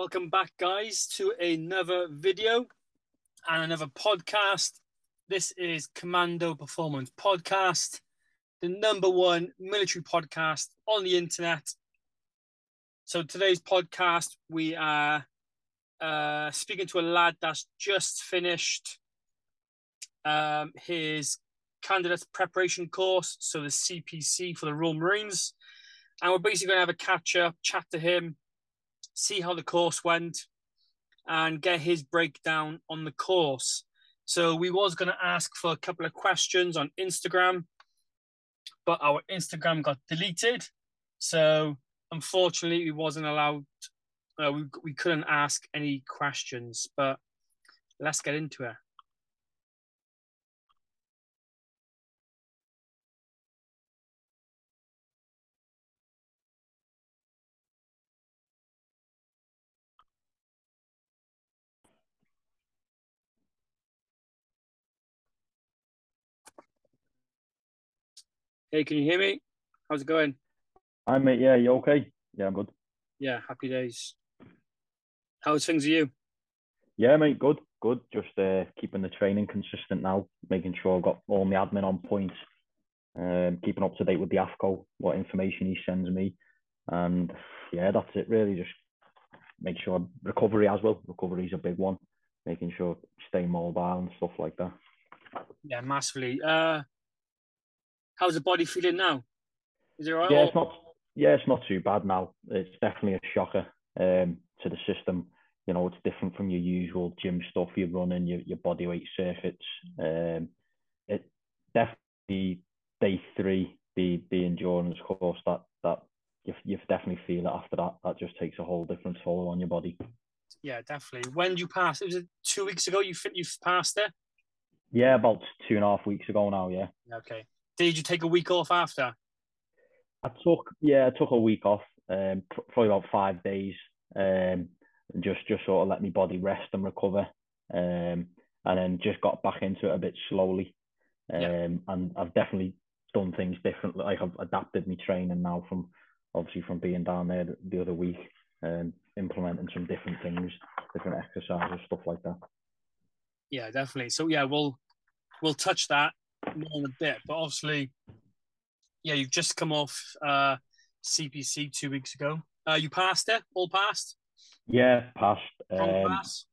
Welcome back, guys, to another video and another podcast. This is Commando Performance Podcast, the number one military podcast on the internet. So, today's podcast, we are uh, speaking to a lad that's just finished um, his candidate preparation course, so the CPC for the Royal Marines. And we're basically going to have a catch up, chat to him, see how the course went, and get his breakdown on the course. So we was going to ask for a couple of questions on Instagram, but our Instagram got deleted. So unfortunately, we wasn't allowed. Uh, we we couldn't ask any questions. But let's get into it. Hey, can you hear me? How's it going? Hi, mate. Yeah, you okay? Yeah, I'm good. Yeah, happy days. How's things with you? Yeah, mate, good, good. Just uh, keeping the training consistent now, making sure I've got all my admin on point, um, keeping up to date with the AFCO, what information he sends me. And yeah, that's it really. Just make sure recovery as well. Recovery is a big one, making sure stay mobile and stuff like that. Yeah, massively. Uh, how's the body feeling now? Is it all right? Yeah, it's not. Yeah, it's not too bad now. It's definitely a shocker um, to the system. You know, it's different from your usual gym stuff you're running, your your body weight circuits. Um, it definitely day three, the the endurance course that that you you definitely feel it after that. That just takes a whole different toll on your body. Yeah, definitely. When you pass? It was two weeks ago. You think you passed it. Yeah, about two and a half weeks ago now. Yeah. Okay. Did you take a week off after? I took yeah, I took a week off, um, probably about five days, um, just just sort of let my body rest and recover, um, and then just got back into it a bit slowly, um, yeah. and I've definitely done things differently. Like I've adapted my training now from obviously from being down there the, the other week, and implementing some different things, different exercises, stuff like that. Yeah, definitely. So yeah, we'll we'll touch that more in a bit, but obviously yeah, you've just come off uh, CPC two weeks ago. Uh, you passed it, all passed. Yeah, passed. Um, pass?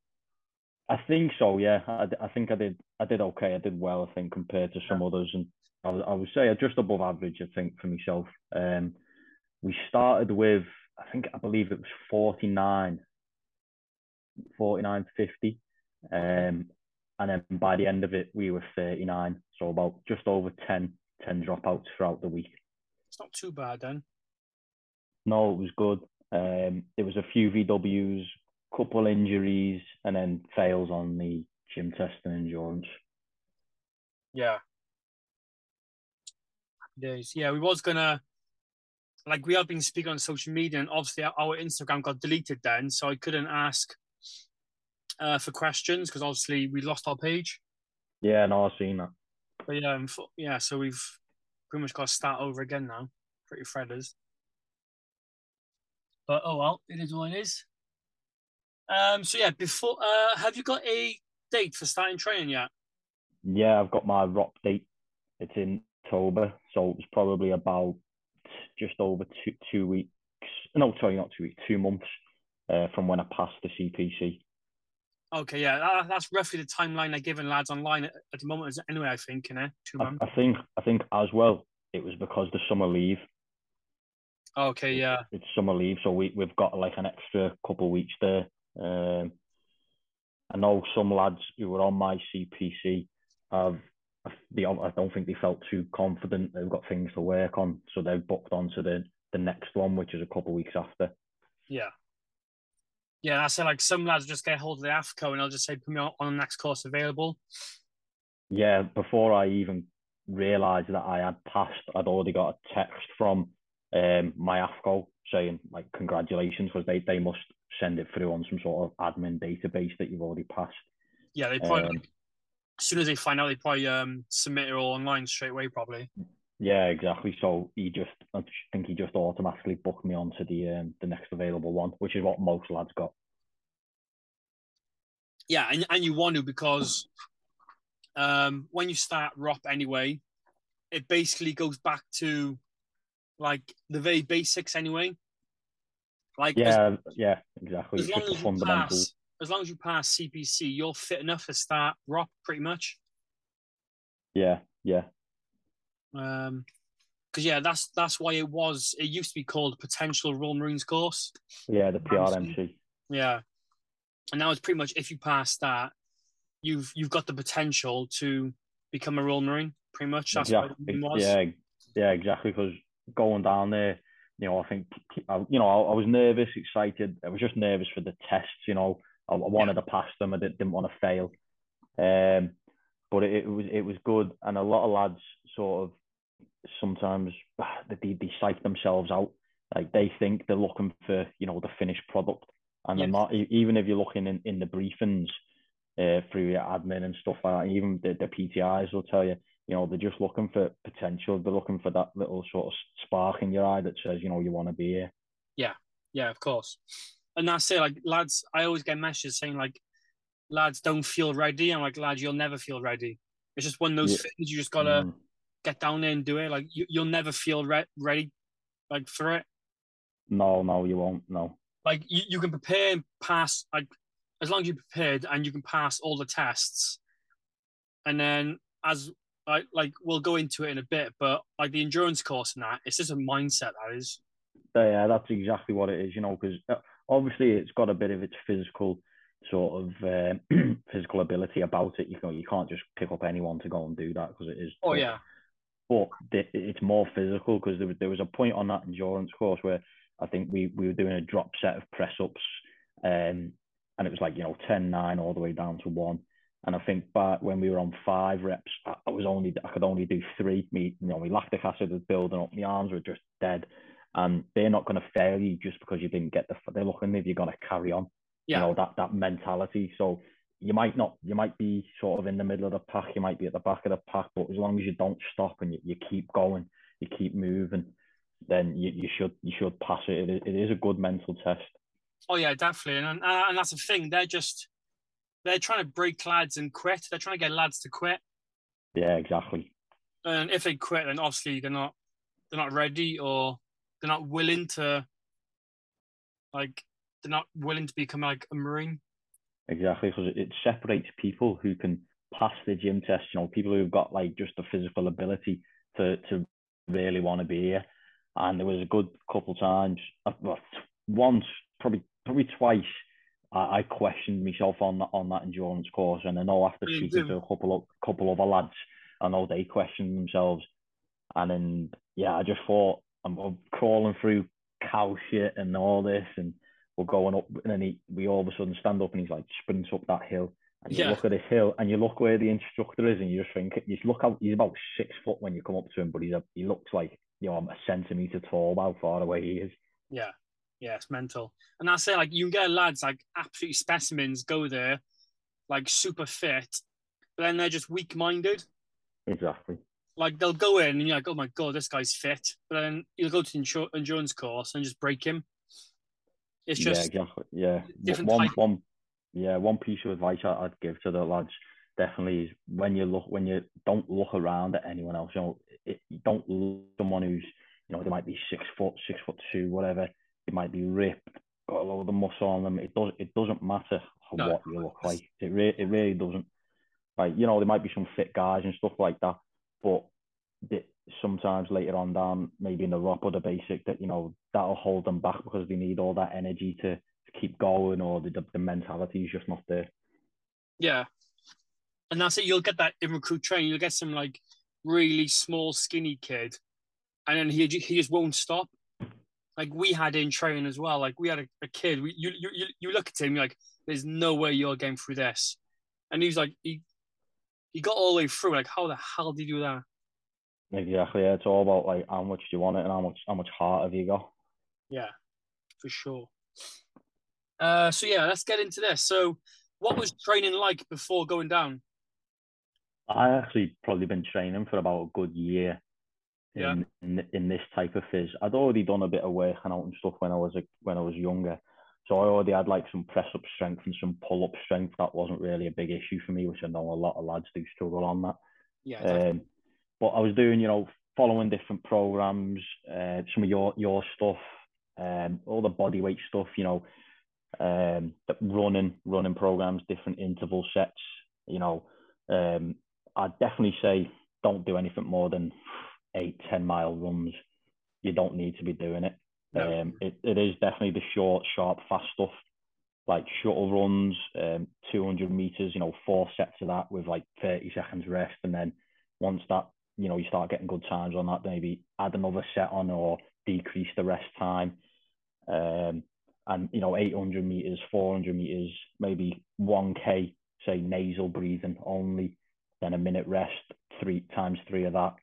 I think so. Yeah, I, I think I did. I did okay. I did well. I think compared to some others, and I, I would say just above average. I think for myself. Um, we started with I think I believe it was 49, 49, 50. Um, and then by the end of it, we were 39. So about just over 10 10 dropouts throughout the week. It's not too bad then. No, it was good. Um, there was a few VWs, couple injuries, and then fails on the gym test and endurance. Yeah. Happy days. Yeah, we was gonna like we have been speaking on social media, and obviously our Instagram got deleted then, so I couldn't ask uh, for questions because obviously we lost our page. Yeah, no, I've seen that. But yeah, um, yeah. So we've pretty much got to start over again now. Pretty fredders. But oh well, it is what it is. Um. So yeah, before uh, have you got a date for starting training yet? Yeah, I've got my ROP date. It's in October, so it's probably about just over two two weeks. No, sorry, not two weeks, two months uh, from when I passed the CPC. Okay, yeah, that, that's roughly the timeline they're giving lads online at, at the moment. Anyway, I think, you know, two months. I, I think, I think as well, it was because the summer leave. Okay, yeah. It's, it's summer leave, so we we've got like an extra couple of weeks there. Um, I know some lads who were on my CPC have. They, I don't think they felt too confident. They've got things to work on, so they've booked onto the the next one, which is a couple of weeks after. Yeah. Yeah, I say like some lads just get hold of the AFCO and I'll just say put me on, on the next course available. Yeah, before I even realised that I had passed, I'd already got a text from um, my AFCO saying like congratulations because they, they must send it through on some sort of admin database that you've already passed. Yeah, they probably um, as soon as they find out, they probably um, submit it all online straight away, probably. Yeah, exactly. So he just, I think he just automatically booked me onto the um, the next available one, which is what most lads got. Yeah, and, and you want to because um, when you start ROP anyway, it basically goes back to like the very basics anyway. Like yeah, as, yeah, exactly. As long as you pass, as long as you pass CPC, you're fit enough to start ROP pretty much. Yeah, yeah. Um, because yeah, that's that's why it was. It used to be called Potential Royal Marines Course. Yeah, the PRMC. Yeah, and now it's pretty much if you pass that, you've you've got the potential to become a Royal Marine. Pretty much, that's exactly. what it was. Yeah, yeah, exactly. Because going down there, you know, I think, you know, I, I, was nervous, excited. I was just nervous for the tests. You know, I, I wanted yeah. to pass them. I didn't, didn't want to fail. Um, but it, it was it was good, and a lot of lads sort of sometimes they they psych themselves out. Like they think they're looking for you know the finished product, and yes. not. Even if you're looking in, in the briefings uh, through your admin and stuff like that, even the, the PTIs will tell you, you know, they're just looking for potential. They're looking for that little sort of spark in your eye that says, you know, you want to be here. Yeah, yeah, of course. And that's it. Like lads, I always get messages saying like, lads don't feel ready. I'm like, lads, you'll never feel ready. It's just one of those yeah. things you just gotta mm. get down there and do it. Like you, you'll never feel re- ready, like for it. No, no, you won't. No. Like you, you can prepare and pass. Like as long as you're prepared and you can pass all the tests, and then as like like we'll go into it in a bit, but like the endurance course and that, it's just a mindset that is. Yeah, that's exactly what it is. You know, because uh, obviously it's got a bit of its physical sort of uh, physical ability about it. You know, you can't just pick up anyone to go and do that because it is. Oh tough. yeah. But it's more physical because there was there was a point on that endurance course where I think we we were doing a drop set of press ups, um, and it was like you know 10, 9 all the way down to one. And I think back when we were on five reps, I was only I could only do three. Me, you know, my lactic acid was building up, my arms were just dead. And they're not going to fail you just because you didn't get the. They're looking if you're going to carry on. Yeah. You know that that mentality. So you might not. You might be sort of in the middle of the pack. You might be at the back of the pack. But as long as you don't stop and you, you keep going, you keep moving, then you, you should you should pass it. it. It is a good mental test. Oh yeah, definitely, and and that's the thing. They're just they're trying to break lads and quit. They're trying to get lads to quit. Yeah, exactly. And if they quit, then obviously they're not they're not ready or they're not willing to like they're not willing to become like a marine. Exactly, because it separates people who can pass the gym test. You know, people who've got like just the physical ability to to really want to be here. And there was a good couple of times, uh, well, once, probably probably twice, I, I questioned myself on that on that endurance course, and I know after speaking to a couple of couple other lads, I know they questioned themselves, and then yeah, I just thought I'm, I'm crawling through cow shit and all this, and we're going up, and then he, we all of a sudden stand up, and he's like sprints up that hill, and you yeah. look at this hill, and you look where the instructor is, and you just think, you look out, he's about six foot when you come up to him, but he's a, he looks like you know I'm a centimeter tall, how far away he is. Yeah. Yeah, it's mental. And that's it. Like you can get lads like absolutely specimens go there, like super fit, but then they're just weak minded. Exactly. Like they'll go in and you're like, oh my god, this guy's fit, but then you'll go to the insur- endurance course and just break him. It's just yeah, exactly. Yeah, different one, one, yeah, one piece of advice I'd give to the lads definitely is when you look when you don't look around at anyone else. You know, it, don't look someone who's you know they might be six foot, six foot two, whatever they might be ripped, got a lot of the muscle on them. It does it doesn't matter no. what you look like. It re- it really doesn't. Like you know, there might be some fit guys and stuff like that, but they, sometimes later on down, maybe in the ROP or the basic, that you know that'll hold them back because they need all that energy to, to keep going, or the the mentality is just not there. Yeah, and that's it. You'll get that in recruit training. You'll get some like really small, skinny kid, and then he he just won't stop like we had in training as well. Like we had a, a kid. We, you, you you look at him You're like, there's no way you're getting through this, and he's like he he got all the way through. Like how the hell did you do that? Exactly. Yeah, it's all about like how much do you want it and how much how much heart have you got. Yeah, for sure. Uh, so yeah, let's get into this. So, what was training like before going down? I actually probably been training for about a good year yeah. in, in, in this type of phys. I'd already done a bit of working out and stuff when I was a, when I was younger, So I already had like some press up strength and some pull up strength. That wasn't really a big issue for me, which I know a lot of lads do struggle on that. Yeah. Um, but I was doing, you know, following different programs, uh, some of your your stuff, um, all the body weight stuff, you know, um, running running programs, different interval sets. You know, um, I'd definitely say don't do anything more than eight, ten mile runs. You don't need to be doing it. No. Um, it, it is definitely the short, sharp, fast stuff, like shuttle runs, um, 200 meters, you know, four sets of that with like 30 seconds rest. And then once that, you know, you start getting good times on that, maybe add another set on or decrease the rest time. Um, and, you know, 800 meters, 400 meters, maybe 1K, say nasal breathing only, then a minute rest, three times three of that.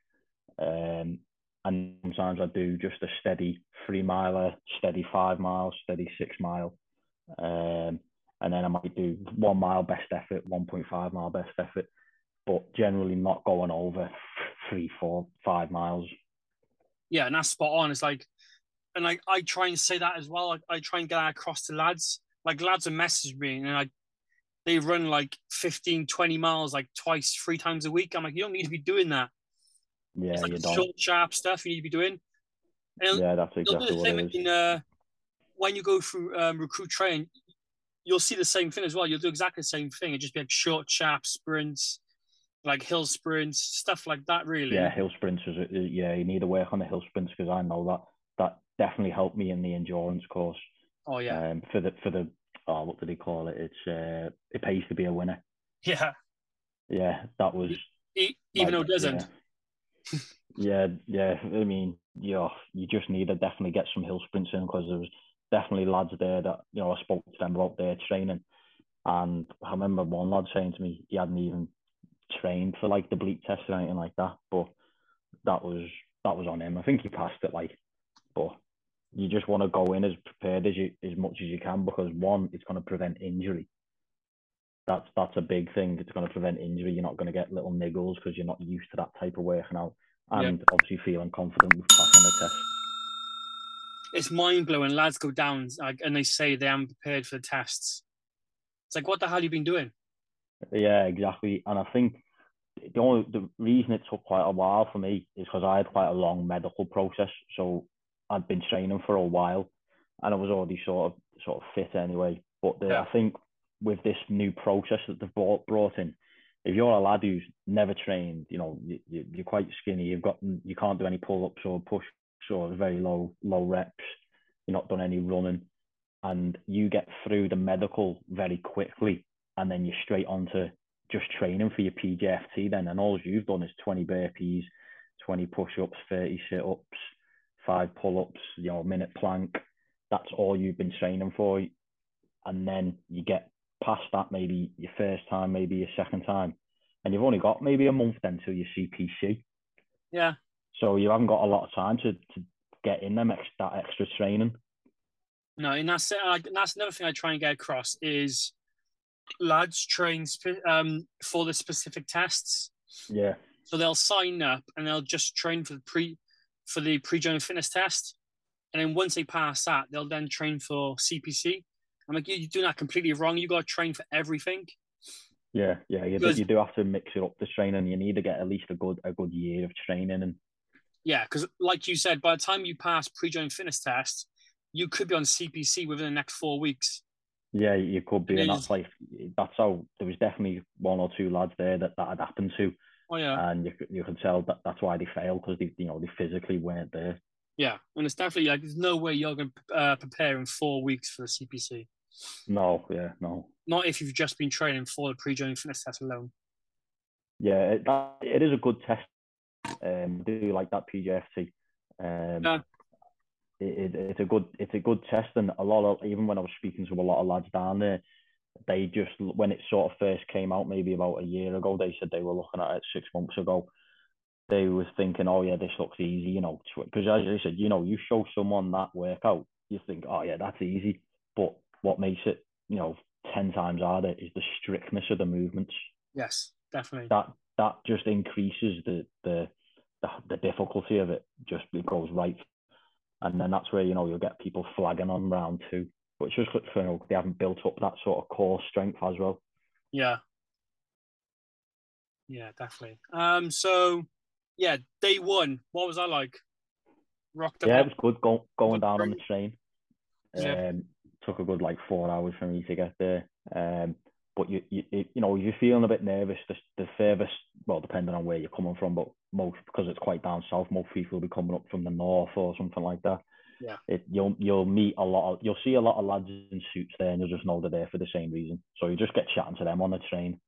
Um, and sometimes I do just a steady three miler, steady five miles, steady six mile. Um, and then I might do one mile best effort, 1.5 mile best effort, but generally not going over three, four, five miles. Yeah, and that's spot on. It's like, and like I try and say that as well. Like, I try and get that across to lads. Like lads are message me and like they run like 15, 20 miles like twice, three times a week. I'm like, you don't need to be doing that. Yeah, it's like you don't. short, sharp stuff you need to be doing. And yeah, that's exactly what it is. In, uh, when you go through um, recruit training, you'll see the same thing as well. You'll do exactly the same thing. It just be like short, sharp sprints, like hill sprints, stuff like that. Really. Yeah, hill sprints is yeah. You need to work on the hill sprints because I know that that definitely helped me in the endurance course. Oh yeah. Um, for the for the oh what did he call it? It's uh, it pays to be a winner. Yeah. Yeah, that was. Even like, though it doesn't. Yeah yeah, yeah. I mean, you know, you just need to definitely get some hill sprints in because there was definitely lads there that you know I spoke to them about their training, and I remember one lad saying to me he hadn't even trained for like the bleep test or anything like that, but that was that was on him. I think he passed it like, but you just want to go in as prepared as you as much as you can because one, it's going to prevent injury. That's that's a big thing. It's going to prevent injury. You're not going to get little niggles because you're not used to that type of working out and yeah. obviously feeling confident with passing the test. It's mind blowing. Lads go down like, and they say they aren't prepared for the tests. It's like, what the hell have you been doing? Yeah, exactly. And I think the only the reason it took quite a while for me is because I had quite a long medical process. So I'd been training for a while, and I was already sort of sort of fit anyway. But the, yeah. I think with this new process that they've brought, brought in, if you're a lad who's never trained, you know, you, you're quite skinny, you've got, you can't do any pull ups or push or very low, low reps, you're not done any running, and you get through the medical very quickly, and then you're straight onto just training for your PJFT then, and all you've done is 20 burpees, 20 push ups, 30 sit ups, five pull ups, you know, minute plank. That's all you've been training for. And then you get past that, maybe your first time, maybe your second time, and you've only got maybe a month then till your CPC. Yeah. So you haven't got a lot of time to, to get in them ex- that extra training. No, and that's uh, that's another thing I try and get across is lads train um, for the specific tests. Yeah. So they'll sign up and they'll just train for the pre for the pre-joint fitness test, and then once they pass that, they'll then train for CPC. I'm like, you're doing that completely wrong. You got to train for everything. Yeah, yeah, you, because, do, you do have to mix it up the training. You need to get at least a good a good year of training and. Yeah, because like you said, by the time you pass pre-joint fitness test, you could be on CPC within the next four weeks. Yeah, you could be, and, and that's like that's how there was definitely one or two lads there that that had happened to. Oh yeah, and you you can tell that that's why they failed because they you know they physically weren't there. Yeah, and it's definitely like there's no way you're going to uh, prepare in four weeks for the CPC. No, yeah, no. Not if you've just been training for the pre-joint fitness test alone. Yeah, it, that, it is a good test. Um, do like that PJFT. Um, yeah. It, it, it's a good it's a good test, and a lot of even when I was speaking to a lot of lads down there, they just when it sort of first came out, maybe about a year ago, they said they were looking at it six months ago. They was thinking, oh yeah, this looks easy, you know, because as I said, you know, you show someone that workout, you think, oh yeah, that's easy, but what makes it, you know, 10 times harder is the strictness of the movements. Yes, definitely. That that just increases the the the, the difficulty of it. Just it goes right, and then that's where you know you'll get people flagging on round two. But it's just you know they haven't built up that sort of core strength as well. Yeah. Yeah, definitely. Um, so yeah, day one, what was I like? Rocked yeah, it was good go, going down on the train. Yeah. Um, took a good like four hours for me to get there. Um, but you, you, you know, you're feeling a bit nervous. The, the furthest, well, depending on where you're coming from, but most because it's quite down south, most people will be coming up from the north or something like that. Yeah. It, you'll you'll meet a lot of you'll see a lot of lads in suits there, and you'll just know they're there for the same reason. So you just get chatting to them on the train.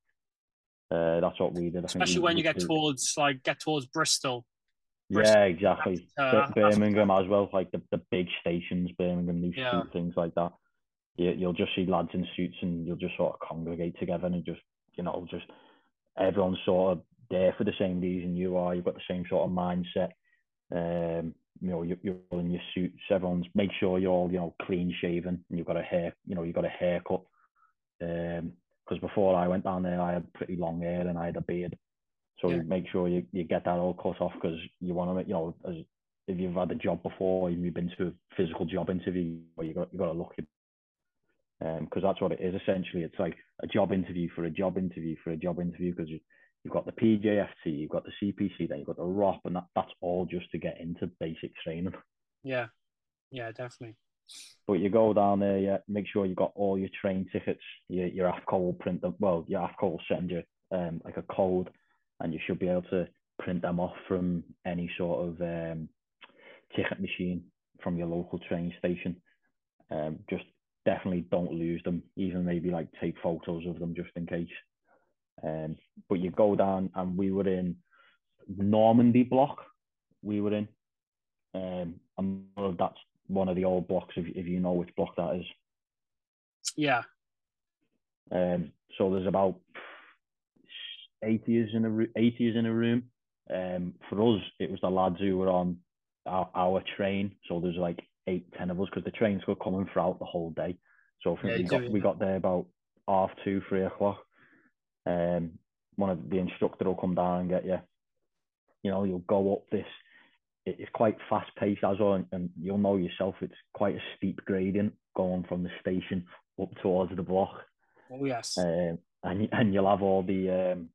Uh, that's what we did. I Especially when you get do. towards like get towards Bristol. Bristol yeah, exactly. Uh, Birmingham as well, like the, the big stations, Birmingham, New yeah. Street, things like that. You, you'll just see lads in suits, and you'll just sort of congregate together, and just you know, just everyone's sort of there for the same reason you are. You've got the same sort of mindset. Um, you know, you're, you're in your suits. Everyone's make sure you're all you know clean shaven, and you've got a hair. You know, you've got a haircut. Um, because before I went down there, I had pretty long hair and I had a beard. So yeah. make sure you, you get that all cut off because you want to, you know, as, if you've had a job before, and you've been to a physical job interview, you got you got to look it. Um, because that's what it is essentially. It's like a job interview for a job interview for a job interview because you, you've got the PJFT, you've got the CPC, then you've got the ROP, and that, that's all just to get into basic training. Yeah, yeah, definitely. But you go down there, yeah, make sure you got all your train tickets. Your your AFCO will print them. Well, your AFCO will send you um, like a code, and you should be able to print them off from any sort of um, ticket machine from your local train station. Um, just definitely don't lose them. Even maybe like take photos of them just in case. Um, but you go down, and we were in Normandy block. We were in. Um, and that's one of the old blocks, if, if you know which block that is. Yeah. Um, so there's about eight years in a eight years in a room. Um, for us, it was the lads who were on our, our train. So there's like eight, ten of us because the trains were coming throughout the whole day. So I think yeah, we got we got there about half two, three o'clock. Um, one of the instructor will come down and get you. You know, you'll go up this it's quite fast paced as well, and, and, you'll know yourself. It's quite a steep gradient going from the station up towards the block. Oh yes. Um, and and you'll have all the um,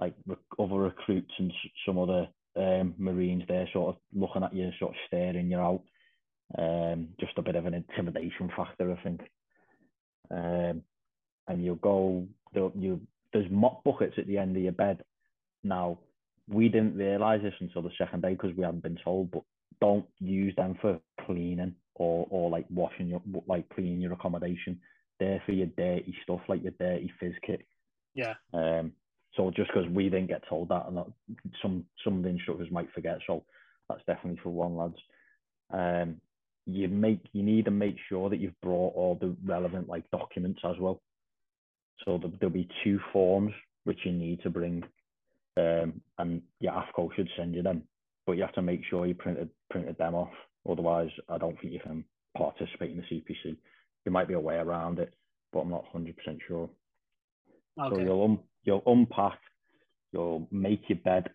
like other recruits and some other um, Marines there, sort of looking at you, sort of staring you out. Um, just a bit of an intimidation factor, I think. Um, and you'll go, you there's mop buckets at the end of your bed. Now, we didn't realize this until the second day because we hadn't been told. But don't use them for cleaning or or like washing your like cleaning your accommodation. They're for your dirty stuff, like your dirty phys kit. Yeah. Um. So just because we didn't get told that, and that, some some of the instructors might forget, so that's definitely for one lads. Um. You make you need to make sure that you've brought all the relevant like documents as well. So there'll be two forms which you need to bring um, and yeah, AFCO should send you them, but you have to make sure you printed printed them off. Otherwise, I don't think you can participate in the CPC. There might be a way around it, but I'm not 100% sure. Okay. So you'll um, you'll unpack, you'll make your bed.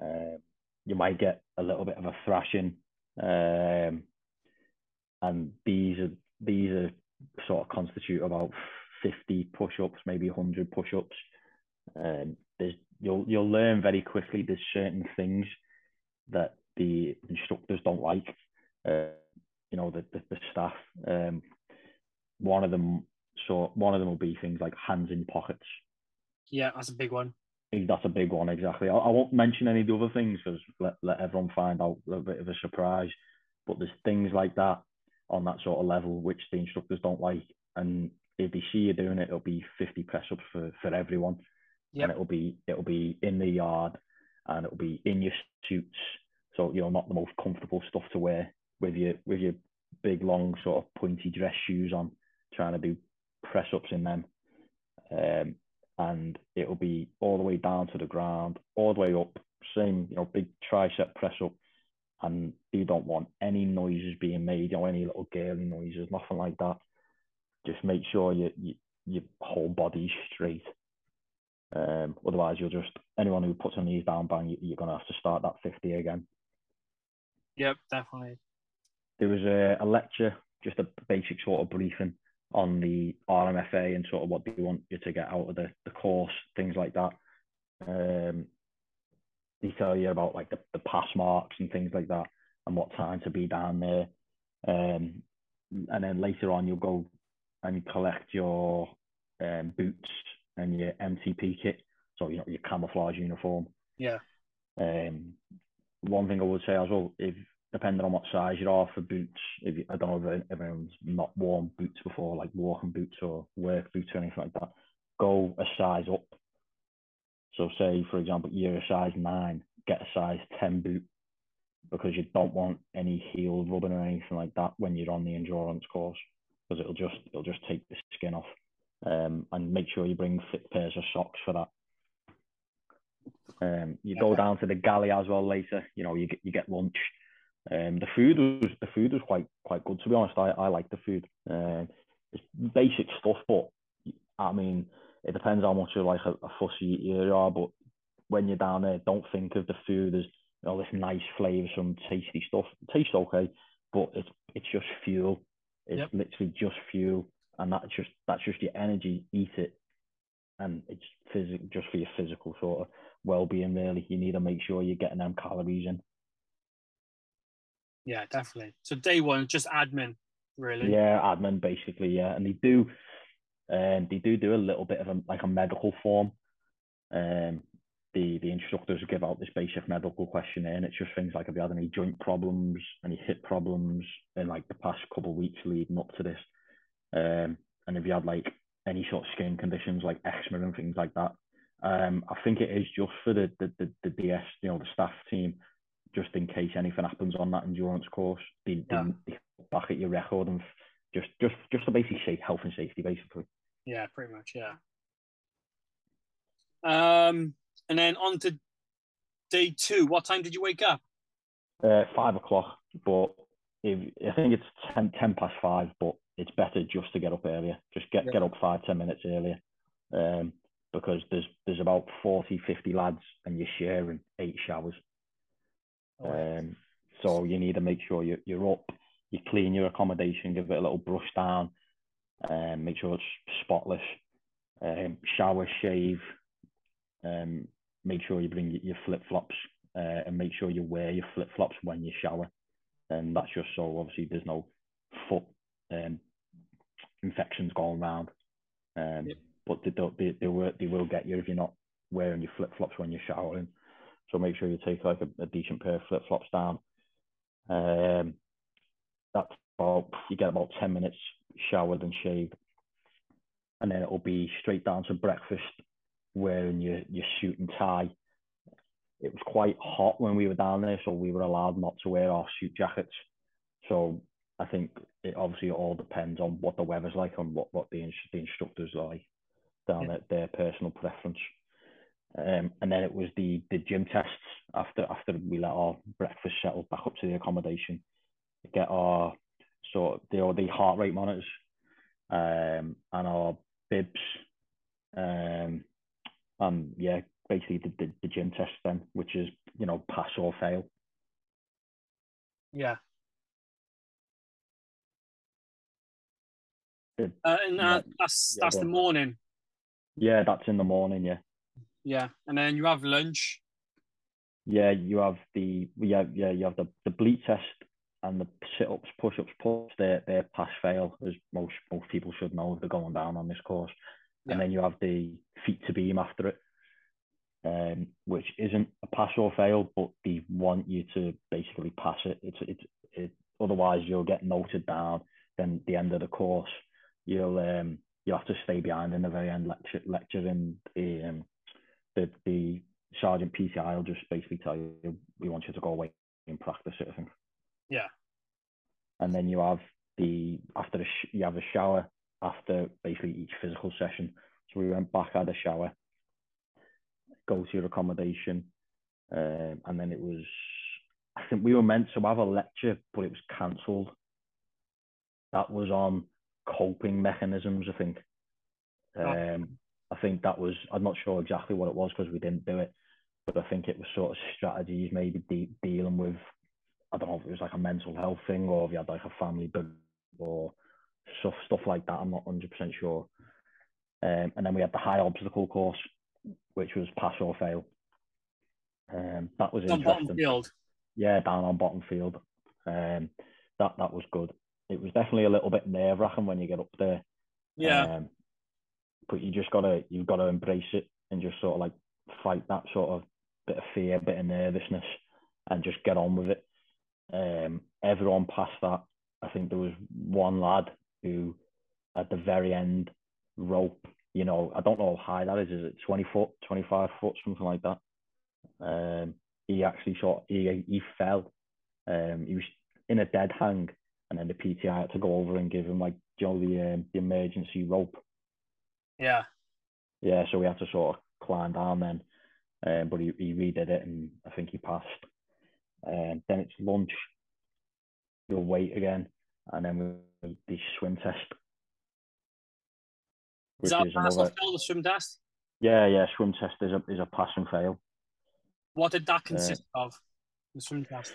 Uh, you might get a little bit of a thrashing, um, and these are these are sort of constitute about 50 push-ups, maybe 100 push-ups. Um, there's you'll you'll learn very quickly there's certain things that the instructors don't like. Uh, you know, the, the, the staff. Um, one of them, so one of them will be things like hands in pockets. Yeah, that's a big one. That's a big one, exactly. I, I won't mention any of the other things because let, let everyone find out a bit of a surprise. But there's things like that on that sort of level which the instructors don't like. And if they see you doing it, it'll be 50 press ups for, for everyone yep. and it'll be it'll be in the yard and it'll be in your suits. So you know, not the most comfortable stuff to wear with your with your big long sort of pointy dress shoes on, trying to do press ups in them. Um, and it'll be all the way down to the ground, all the way up, same, you know, big tricep press up. And you don't want any noises being made, you know, any little girly noises, nothing like that. Just make sure you, you your whole body's straight um, otherwise, you'll just anyone who puts their knees down, bang, you're going to have to start that 50 again. Yep, definitely. There was a, a lecture just a basic sort of briefing on the RMFA and sort of what they want you to get out of the, the course, things like that. Um, they tell you about like the, the pass marks and things like that and what time to be down there. Um, and then later on, you'll go and collect your um, boots and your MTP kit, so you know your camouflage uniform. Yeah. Um, one thing I would say as well, if depending on what size you are for boots, if you, I don't know if everyone's not worn boots before, like walking boots or work boots or anything like that, go a size up. So say for example you're a size nine, get a size ten boot because you don't want any heel rubbing or anything like that when you're on the endurance course because it'll just it'll just take the skin off. Um, and make sure you bring thick pairs of socks for that. Um, you go down to the galley as well later. You know, you get you get lunch. Um, the food was the food was quite quite good to be honest. I, I like the food. Um, it's basic stuff, but I mean, it depends how much of like a, a fussy eater you are. But when you're down there, don't think of the food as you know this nice flavour, some tasty stuff. It tastes okay, but it's it's just fuel. It's yep. literally just fuel, and that's just that's just your energy. Eat it, and it's physical just for your physical sort of well-being. Really, you need to make sure you're getting them calories in. Yeah, definitely. So day one, just admin, really. Yeah, admin basically. Yeah, and they do, um, they do do a little bit of a like a medical form. Um, the the instructors give out this basic medical questionnaire, and it's just things like have you had any joint problems, any hip problems in like the past couple of weeks leading up to this, um, and if you had like any sort of skin conditions like eczema and things like that. Um, I think it is just for the the, the, the DS, you know, the staff team just in case anything happens on that endurance course. They, yeah. they, back at your record and just just just to basically say health and safety, basically. Yeah, pretty much. Yeah. Um, and then on to day two. What time did you wake up? Uh, five o'clock, but if, I think it's 10, 10 past five, but it's better just to get up earlier. Just get yeah. get up five ten minutes earlier, um, because there's there's about 40, 50 lads, and you're sharing eight showers. Um, so you need to make sure you're, you're up, you clean your accommodation, give it a little brush down, um, make sure it's spotless, um, shower, shave, um, make sure you bring your flip flops uh, and make sure you wear your flip flops when you shower. And that's just so obviously there's no foot um, infections going around. Um, yep. But they, don't, they, they, will, they will get you if you're not wearing your flip flops when you're showering. So make sure you take like a, a decent pair of flip flops down. Um, that's about you get about ten minutes showered and shaved, and then it'll be straight down to breakfast, wearing your your suit and tie. It was quite hot when we were down there, so we were allowed not to wear our suit jackets. So I think it obviously all depends on what the weather's like and what what the, the instructors like down yeah. at their personal preference. Um, and then it was the the gym tests after after we let our breakfast settle back up to the accommodation, get our sort of the the heart rate monitors, um, and our bibs, um, and yeah, basically the, the, the gym test then, which is you know pass or fail. Yeah. uh, and uh, that's that's the morning. Yeah, that's in the morning. Yeah. Yeah, and then you have lunch. Yeah, you have the yeah yeah you have the the bleep test and the sit ups, push ups, push. They're they're pass fail as most most people should know if they're going down on this course. Yeah. And then you have the feet to beam after it, um, which isn't a pass or fail, but they want you to basically pass it. It's it's it, otherwise you'll get noted down. Then the end of the course, you'll um you have to stay behind in the very end lecture lecture and the um the the sergeant PTI will just basically tell you we want you to go away and practice it. I think. Yeah. And then you have the after the sh- you have a shower after basically each physical session. So we went back had a shower, go to your accommodation, um, and then it was I think we were meant to have a lecture, but it was cancelled. That was on coping mechanisms, I think. Oh. Um, I think that was, I'm not sure exactly what it was because we didn't do it, but I think it was sort of strategies maybe de- dealing with, I don't know if it was like a mental health thing or if you had like a family book or stuff stuff like that. I'm not 100 percent sure. Um, and then we had the high obstacle course, which was pass or fail. Um, that was on interesting. bottom field. Yeah, down on bottom field. Um, that that was good. It was definitely a little bit nerve wracking when you get up there. Yeah. Um, but you just gotta you've got to embrace it and just sort of like fight that sort of bit of fear, bit of nervousness, and just get on with it. Um, everyone passed that. I think there was one lad who, at the very end, rope. You know, I don't know how high that is. Is it twenty foot, twenty five foot, something like that? Um, he actually shot, he he fell. Um, he was in a dead hang, and then the PTI had to go over and give him like you know the um, the emergency rope. Yeah. Yeah, so we had to sort of climb down then, um, but he, he redid it and I think he passed. Um, then it's lunch. You'll wait again, and then we the swim test. Is that is pass another... or fail the swim test? Yeah, yeah, swim test is a is a pass and fail. What did that consist uh, of? The swim test.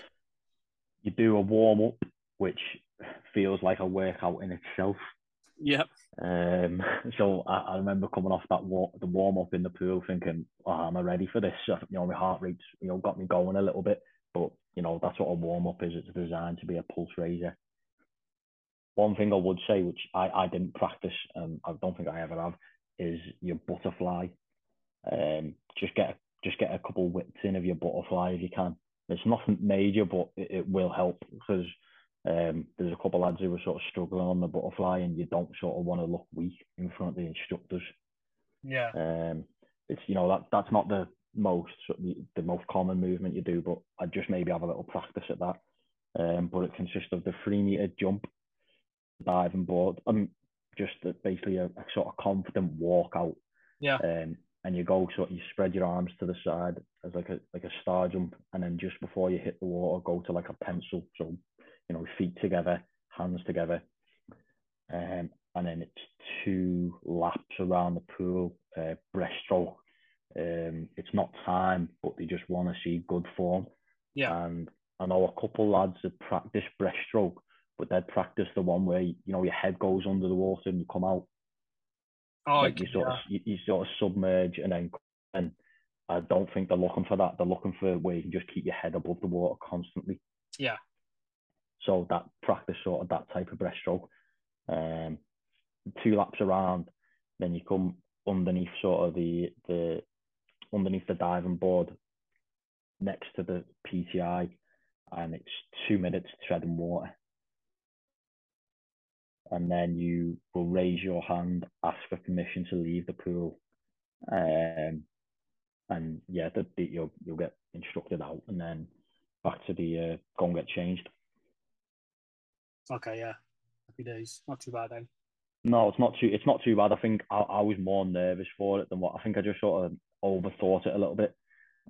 You do a warm up, which feels like a workout in itself. Yep. Um, so I, I, remember coming off that war- the warm up in the pool, thinking, oh, "Am I ready for this?" You know, my heart rate's you know got me going a little bit, but you know that's what a warm up is. It's designed to be a pulse raiser. One thing I would say, which I, I didn't practice, and I don't think I ever have, is your butterfly. Um, just get a, just get a couple whips in of your butterfly if you can. It's nothing major, but it, it will help because um, there's a couple lads who were sort of struggling on the butterfly, and you don't sort of want to look weak in front of the instructors. Yeah. Um, it's you know that that's not the most the, the most common movement you do, but I just maybe have a little practice at that. Um, but it consists of the three meter jump, diving board, I mean, just basically a, a sort of confident walk out. Yeah. Um, and you go sort of you spread your arms to the side as like a like a star jump, and then just before you hit the water, go to like a pencil. So you know, feet together, hands together. Um, and then it's two laps around the pool, uh, breaststroke. Um, it's not time, but they just want to see good form. Yeah. And I know a couple lads that practice breaststroke, but they'd practice the one where you know your head goes under the water and you come out. Oh, like you sort yeah. of you, you, sort of submerge and then and I don't think they're looking for that. They're looking for where you can just keep your head above the water constantly. Yeah. So that practice sort of that type of breaststroke. Um, two laps around, then you come underneath sort of the the underneath the diving board next to the PTI, and it's two minutes treading water. And then you will raise your hand, ask for permission to leave the pool, um, and yeah, the, the, you'll you'll get instructed out, and then back to the uh, go and get changed. Okay, yeah. Happy days. Not too bad then. No, it's not too. It's not too bad. I think I, I was more nervous for it than what I think. I just sort of overthought it a little bit.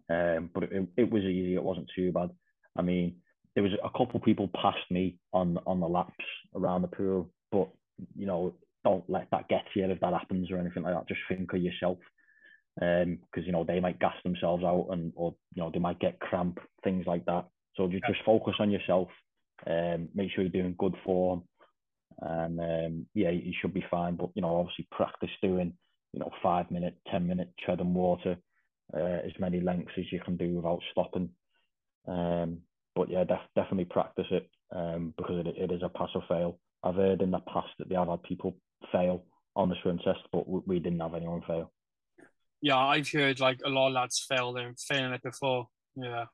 Um, but it, it was easy. It wasn't too bad. I mean, there was a couple people past me on on the laps around the pool, but you know, don't let that get to you if that happens or anything like that. Just think of yourself, um, because you know they might gas themselves out and or you know they might get cramp, things like that. So just, just focus on yourself um, make sure you're doing good form, and um, yeah, you should be fine. But you know, obviously practice doing you know five minute, ten minute tread and water, uh, as many lengths as you can do without stopping. Um, but yeah, def- definitely practice it um, because it, it is a pass or fail. I've heard in the past that they have had people fail on the swim test, but we didn't have anyone fail. Yeah, I've heard like a lot of lads fail them failing it before. Yeah.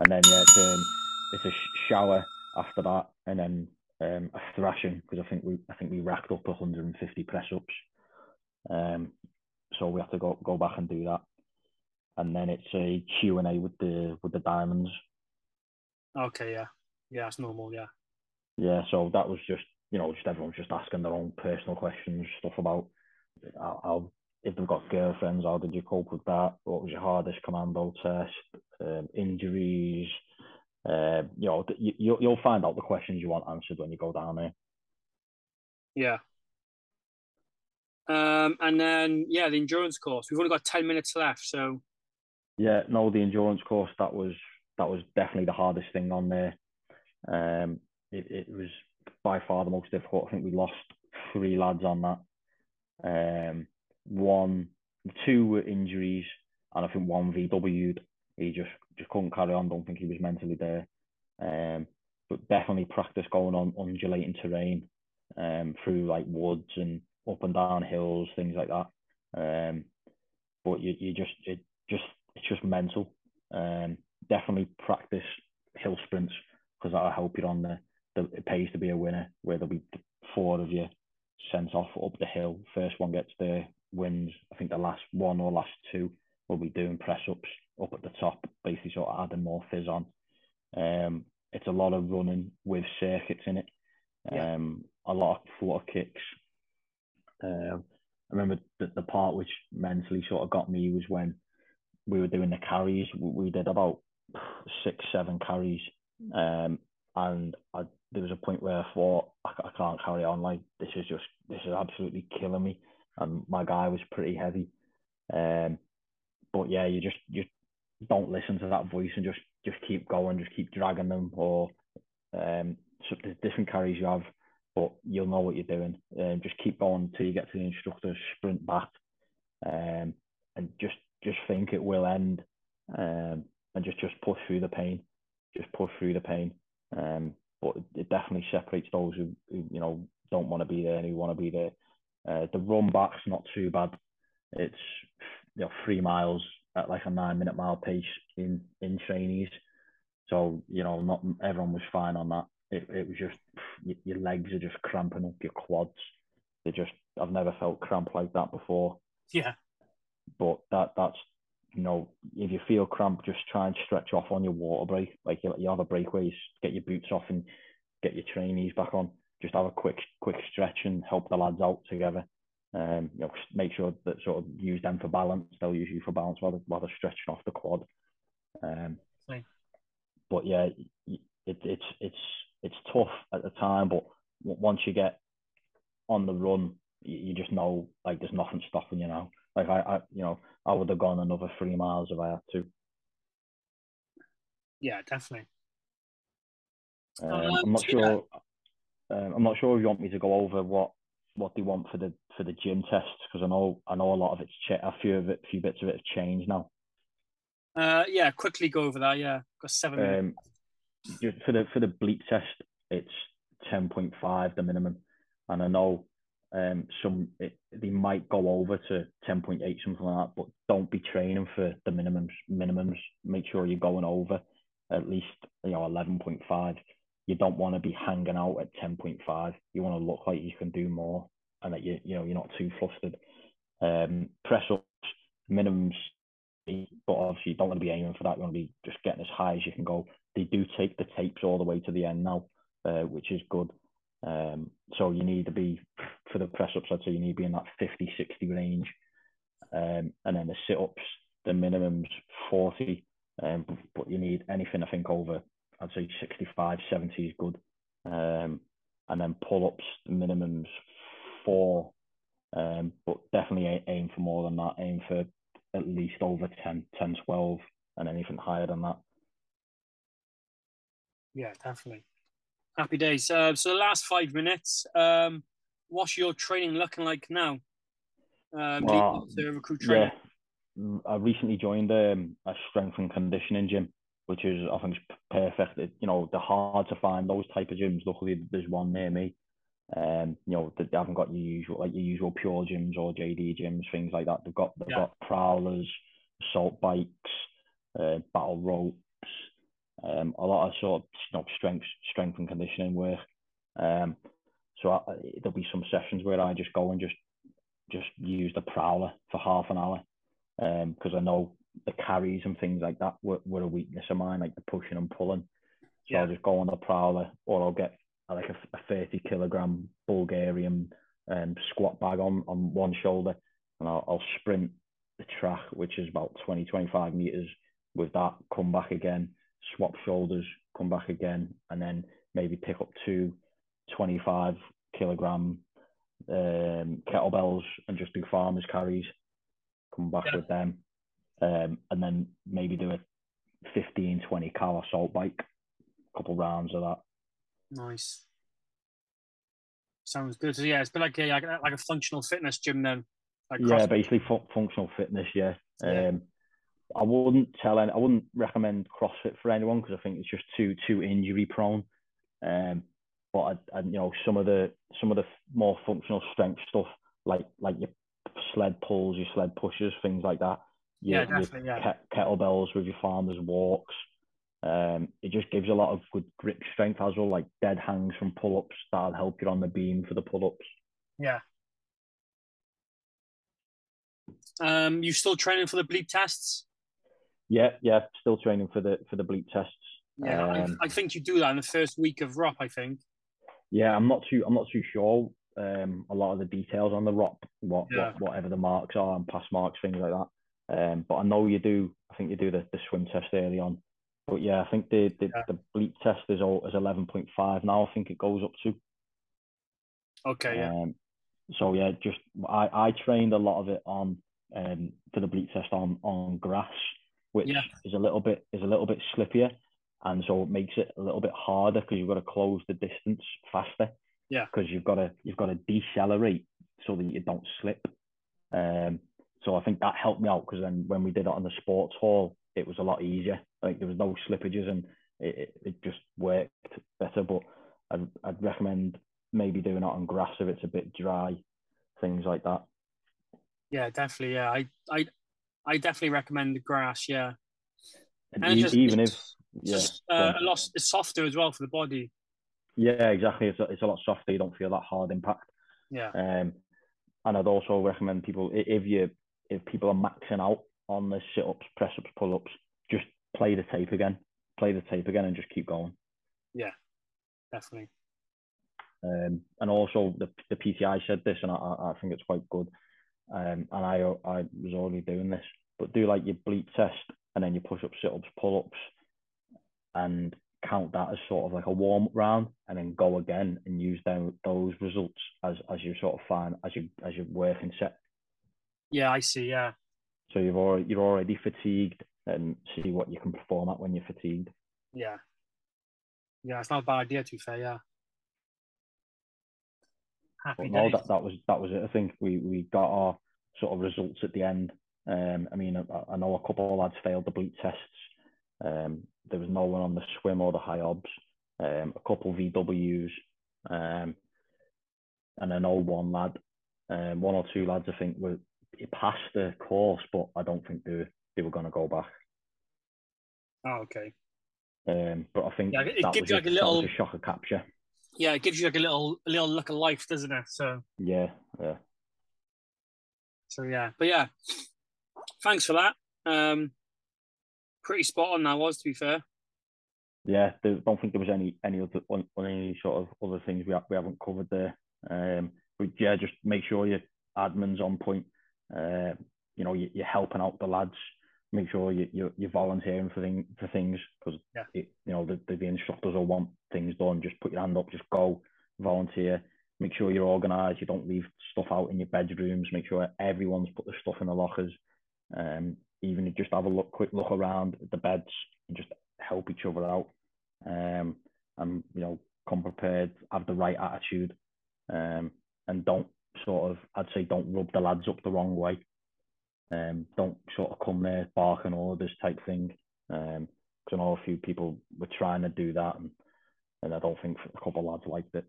And then yeah, it's, um, it's a shower after that, and then um, a thrashing because I think we I think we racked up 150 press ups. Um, so we have to go go back and do that, and then it's a Q and A with the with the diamonds. Okay, yeah, yeah, that's normal, yeah. Yeah, so that was just you know just everyone's just asking their own personal questions, stuff about how, if they've got girlfriends, how did you cope with that? What was your hardest commando test? Um, injuries, uh, you know, you, you'll find out the questions you want answered when you go down there. Yeah. Um, and then yeah, the endurance course. We've only got ten minutes left, so. Yeah, no, the endurance course that was that was definitely the hardest thing on there. Um, it, it was by far the most difficult. I think we lost three lads on that. Um, one, two were injuries, and I think one VW'd. He just just couldn't carry on. Don't think he was mentally there. Um, but definitely practice going on undulating terrain, um, through like woods and up and down hills, things like that. Um, but you you just it just it's just mental. Um, definitely practice hill sprints because that'll help you on the, it pays to be a winner where there'll be four of you sent off up the hill. First one gets there, wins. I think the last one or last two will be doing press ups up at the top, basically sort of adding more phys on. Um, it's a lot of running with circuits in it. Yeah. Um, a lot of flutter kicks. Um, I remember the, the part which mentally sort of got me was when we were doing the carries. We, we did about six, seven carries. Um, and I, there was a point where I thought I, I can't carry on. Like this is just this is absolutely killing me. And my guy was pretty heavy. Um, but yeah, you just you don't listen to that voice and just just keep going, just keep dragging them, or um, so there's different carries you have, but you'll know what you're doing. Um, just keep going until you get to the instructor, sprint back, um, and just just think it will end, um, and just just push through the pain, just push through the pain. Um, but it definitely separates those who, who you know don't want to be there and who want to be there. Uh, the run back's not too bad. It's you know three miles at like a nine minute mile pace in in trainees. So you know, not everyone was fine on that. It it was just your legs are just cramping up, your quads. They just I've never felt cramp like that before. Yeah. But that that's you know if you feel cramped, just try and stretch off on your water break. Like you, you have a break where you get your boots off and get your trainees back on. Just have a quick quick stretch and help the lads out together. Um, you know, make sure that sort of use them for balance. They'll use you for balance while they're, while they're stretching off the quad. Um, but yeah, it, it's it's it's tough at the time, but once you get on the run, you, you just know like there's nothing stopping you now. Like I, I, you know, I would have gone another three miles if I had to. Yeah, definitely. Um, I'm not sure. Um, I'm not sure if you want me to go over what what they want for the for the gym tests because I know I know a lot of it's cha- a few of it, a few bits of it have changed now. Uh, yeah, quickly go over that. Yeah, got seven minutes. Um, for the for the bleep test, it's ten point five the minimum, and I know um some it, they might go over to ten point eight something like that, but don't be training for the minimums. Minimums. Make sure you're going over at least you know eleven point five you don't want to be hanging out at 10.5. You want to look like you can do more and that you you know you're not too flustered. Um, press ups minimums, but obviously you don't want to be aiming for that. You want to be just getting as high as you can go. They do take the tapes all the way to the end now, uh, which is good. Um, so you need to be for the press ups. I'd say you need to be in that 50, 60 range, um, and then the sit ups, the minimums 40. Um, but, you need anything I think over I'd say 65, 70 is good. Um, and then pull ups, the minimums four. Um, but definitely aim for more than that. Aim for at least over 10, 10, 12, and anything higher than that. Yeah, definitely. Happy days. Uh, so the last five minutes, um, what's your training looking like now? Um, well, recruit training. Yeah, I recently joined um, a strength and conditioning gym which is I think is perfect. It, you know, they're hard to find those type of gyms. Luckily, there's one near me. Um, you know, they haven't got your usual like your usual PureGyms or JD gyms, things like that. They've got they've yeah. got prowlers, assault bikes, uh, battle ropes, um, a lot of sort of you know, strength strength and conditioning work. Um, so I, there'll be some sessions where I just go and just just use the prowler for half an hour because um, I know the carries and things like that were, were a weakness of mine, like the pushing and pulling. So yeah. I'll just go on the prowler, or I'll get like a, a thirty kilogram Bulgarian um, squat bag on on one shoulder, and I'll, I'll sprint the track, which is about 20, 25 meters. With that, come back again, swap shoulders, come back again, and then maybe pick up two 25 kilogram um, kettlebells and just do farmers carries. Come back yeah. with them, um, and then maybe do a 15, 20 cal assault bike, a couple rounds of that. Nice. Sounds good. So yeah, it's been like a like a functional fitness gym then. Like yeah, basically fu- functional fitness. Yeah. yeah. I wouldn't tell any, I wouldn't recommend CrossFit for anyone because I think it's just too too injury prone. Um, but I, I, you know some of the some of the more functional strength stuff like like your sled pulls, your sled pushes, things like that. Your, yeah, definitely. Yeah. kettlebells with your farmers walks. Um, it just gives a lot of good grip strength as well, like dead hangs from pull ups that'll help you on the beam for the pull ups. Yeah. Um, you still training for the bleep tests? Yeah, yeah, still training for the for the bleep tests. Yeah, um, I, I, think you do that in the first week of ROP. I think. Yeah, I'm not too I'm not too sure. Um, a lot of the details on the ROP, what, yeah. what whatever the marks are and pass marks, things like that. Um, but I know you do. I think you do the, the swim test early on. But yeah, I think the the, yeah. the bleep test is all is eleven point five now. I think it goes up to. Okay. Yeah. Um, so yeah, just I I trained a lot of it on um for the bleep test on on grass, which yeah. is a little bit is a little bit slippier, and so it makes it a little bit harder because you've got to close the distance faster. Yeah. Because you've got to you've got to decelerate so that you don't slip. Um. So I think that helped me out because then when we did it on the sports hall, it was a lot easier. Like there was no slippages and it, it, it just worked better. But I'd, I'd recommend maybe doing it on grass if it's a bit dry, things like that. Yeah, definitely. Yeah, I I I definitely recommend the grass. Yeah, and, and just, even if yeah, just, uh, a lot it's softer as well for the body. Yeah, exactly. It's a, it's a lot softer. You don't feel that hard impact. Yeah. Um, and I'd also recommend people if you if people are maxing out on the sit ups, press ups, pull ups, just play the tape again, play the tape again, and just keep going. Yeah, definitely. Um, and also the the PTI said this, and I, I think it's quite good. Um, and I I was already doing this, but do like your bleep test, and then your push ups, sit ups, pull ups, and count that as sort of like a warm up round, and then go again and use them those results as as you sort of find as you as you work and set. Yeah, I see. Yeah. So you've already you're already fatigued, and see what you can perform at when you're fatigued. Yeah. Yeah, it's not a bad idea to be fair. Yeah. Happy no, that, that was that was it. I think we we got our sort of results at the end. Um, I mean, I, I know a couple of lads failed the bleep tests. Um, there was no one on the swim or the high obs. Um, a couple VWs, um, and an old one lad. Um, one or two lads, I think, were passed the course, but I don't think they they were going to go back. Oh, okay. Um, but I think yeah, it gives you like a, a little a shock of capture. Yeah, it gives you like a little a little look of life, doesn't it? So yeah, yeah. So yeah, but yeah, thanks for that. Um, pretty spot on that was, to be fair. Yeah, I don't think there was any any other any sort of other things we we haven't covered there. Um, but yeah, just make sure your admin's on point. Uh, you know, you, are helping out the lads. Make sure you, you you're volunteering for thing, for things because yeah. you know the, the, the instructors will want things done. Just put your hand up, just go volunteer. Make sure you're organised. You don't leave stuff out in your bedrooms. Make sure everyone's put the stuff in the lockers. Um, even just have a look, quick look around the beds and just help each other out. Um, and you know, come prepared, have the right attitude, um, and don't sort of, I'd say, don't rub the lads up the wrong way. Um, don't sort of come there barking orders type thing. Um, because I know a few people were trying to do that, and, and I don't think a couple of lads liked it.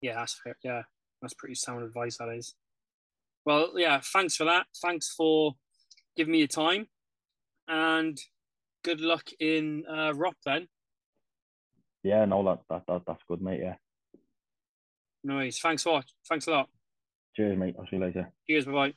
Yeah, that's fair. Yeah, that's pretty sound advice. That is. Well, yeah. Thanks for that. Thanks for giving me your time, and good luck in uh, ROP then. Yeah, no, that, that, that that's good, mate. Yeah. Nice. Thanks a lot. Thanks a lot. Cheers, mate. I'll see you later. Cheers. Bye bye.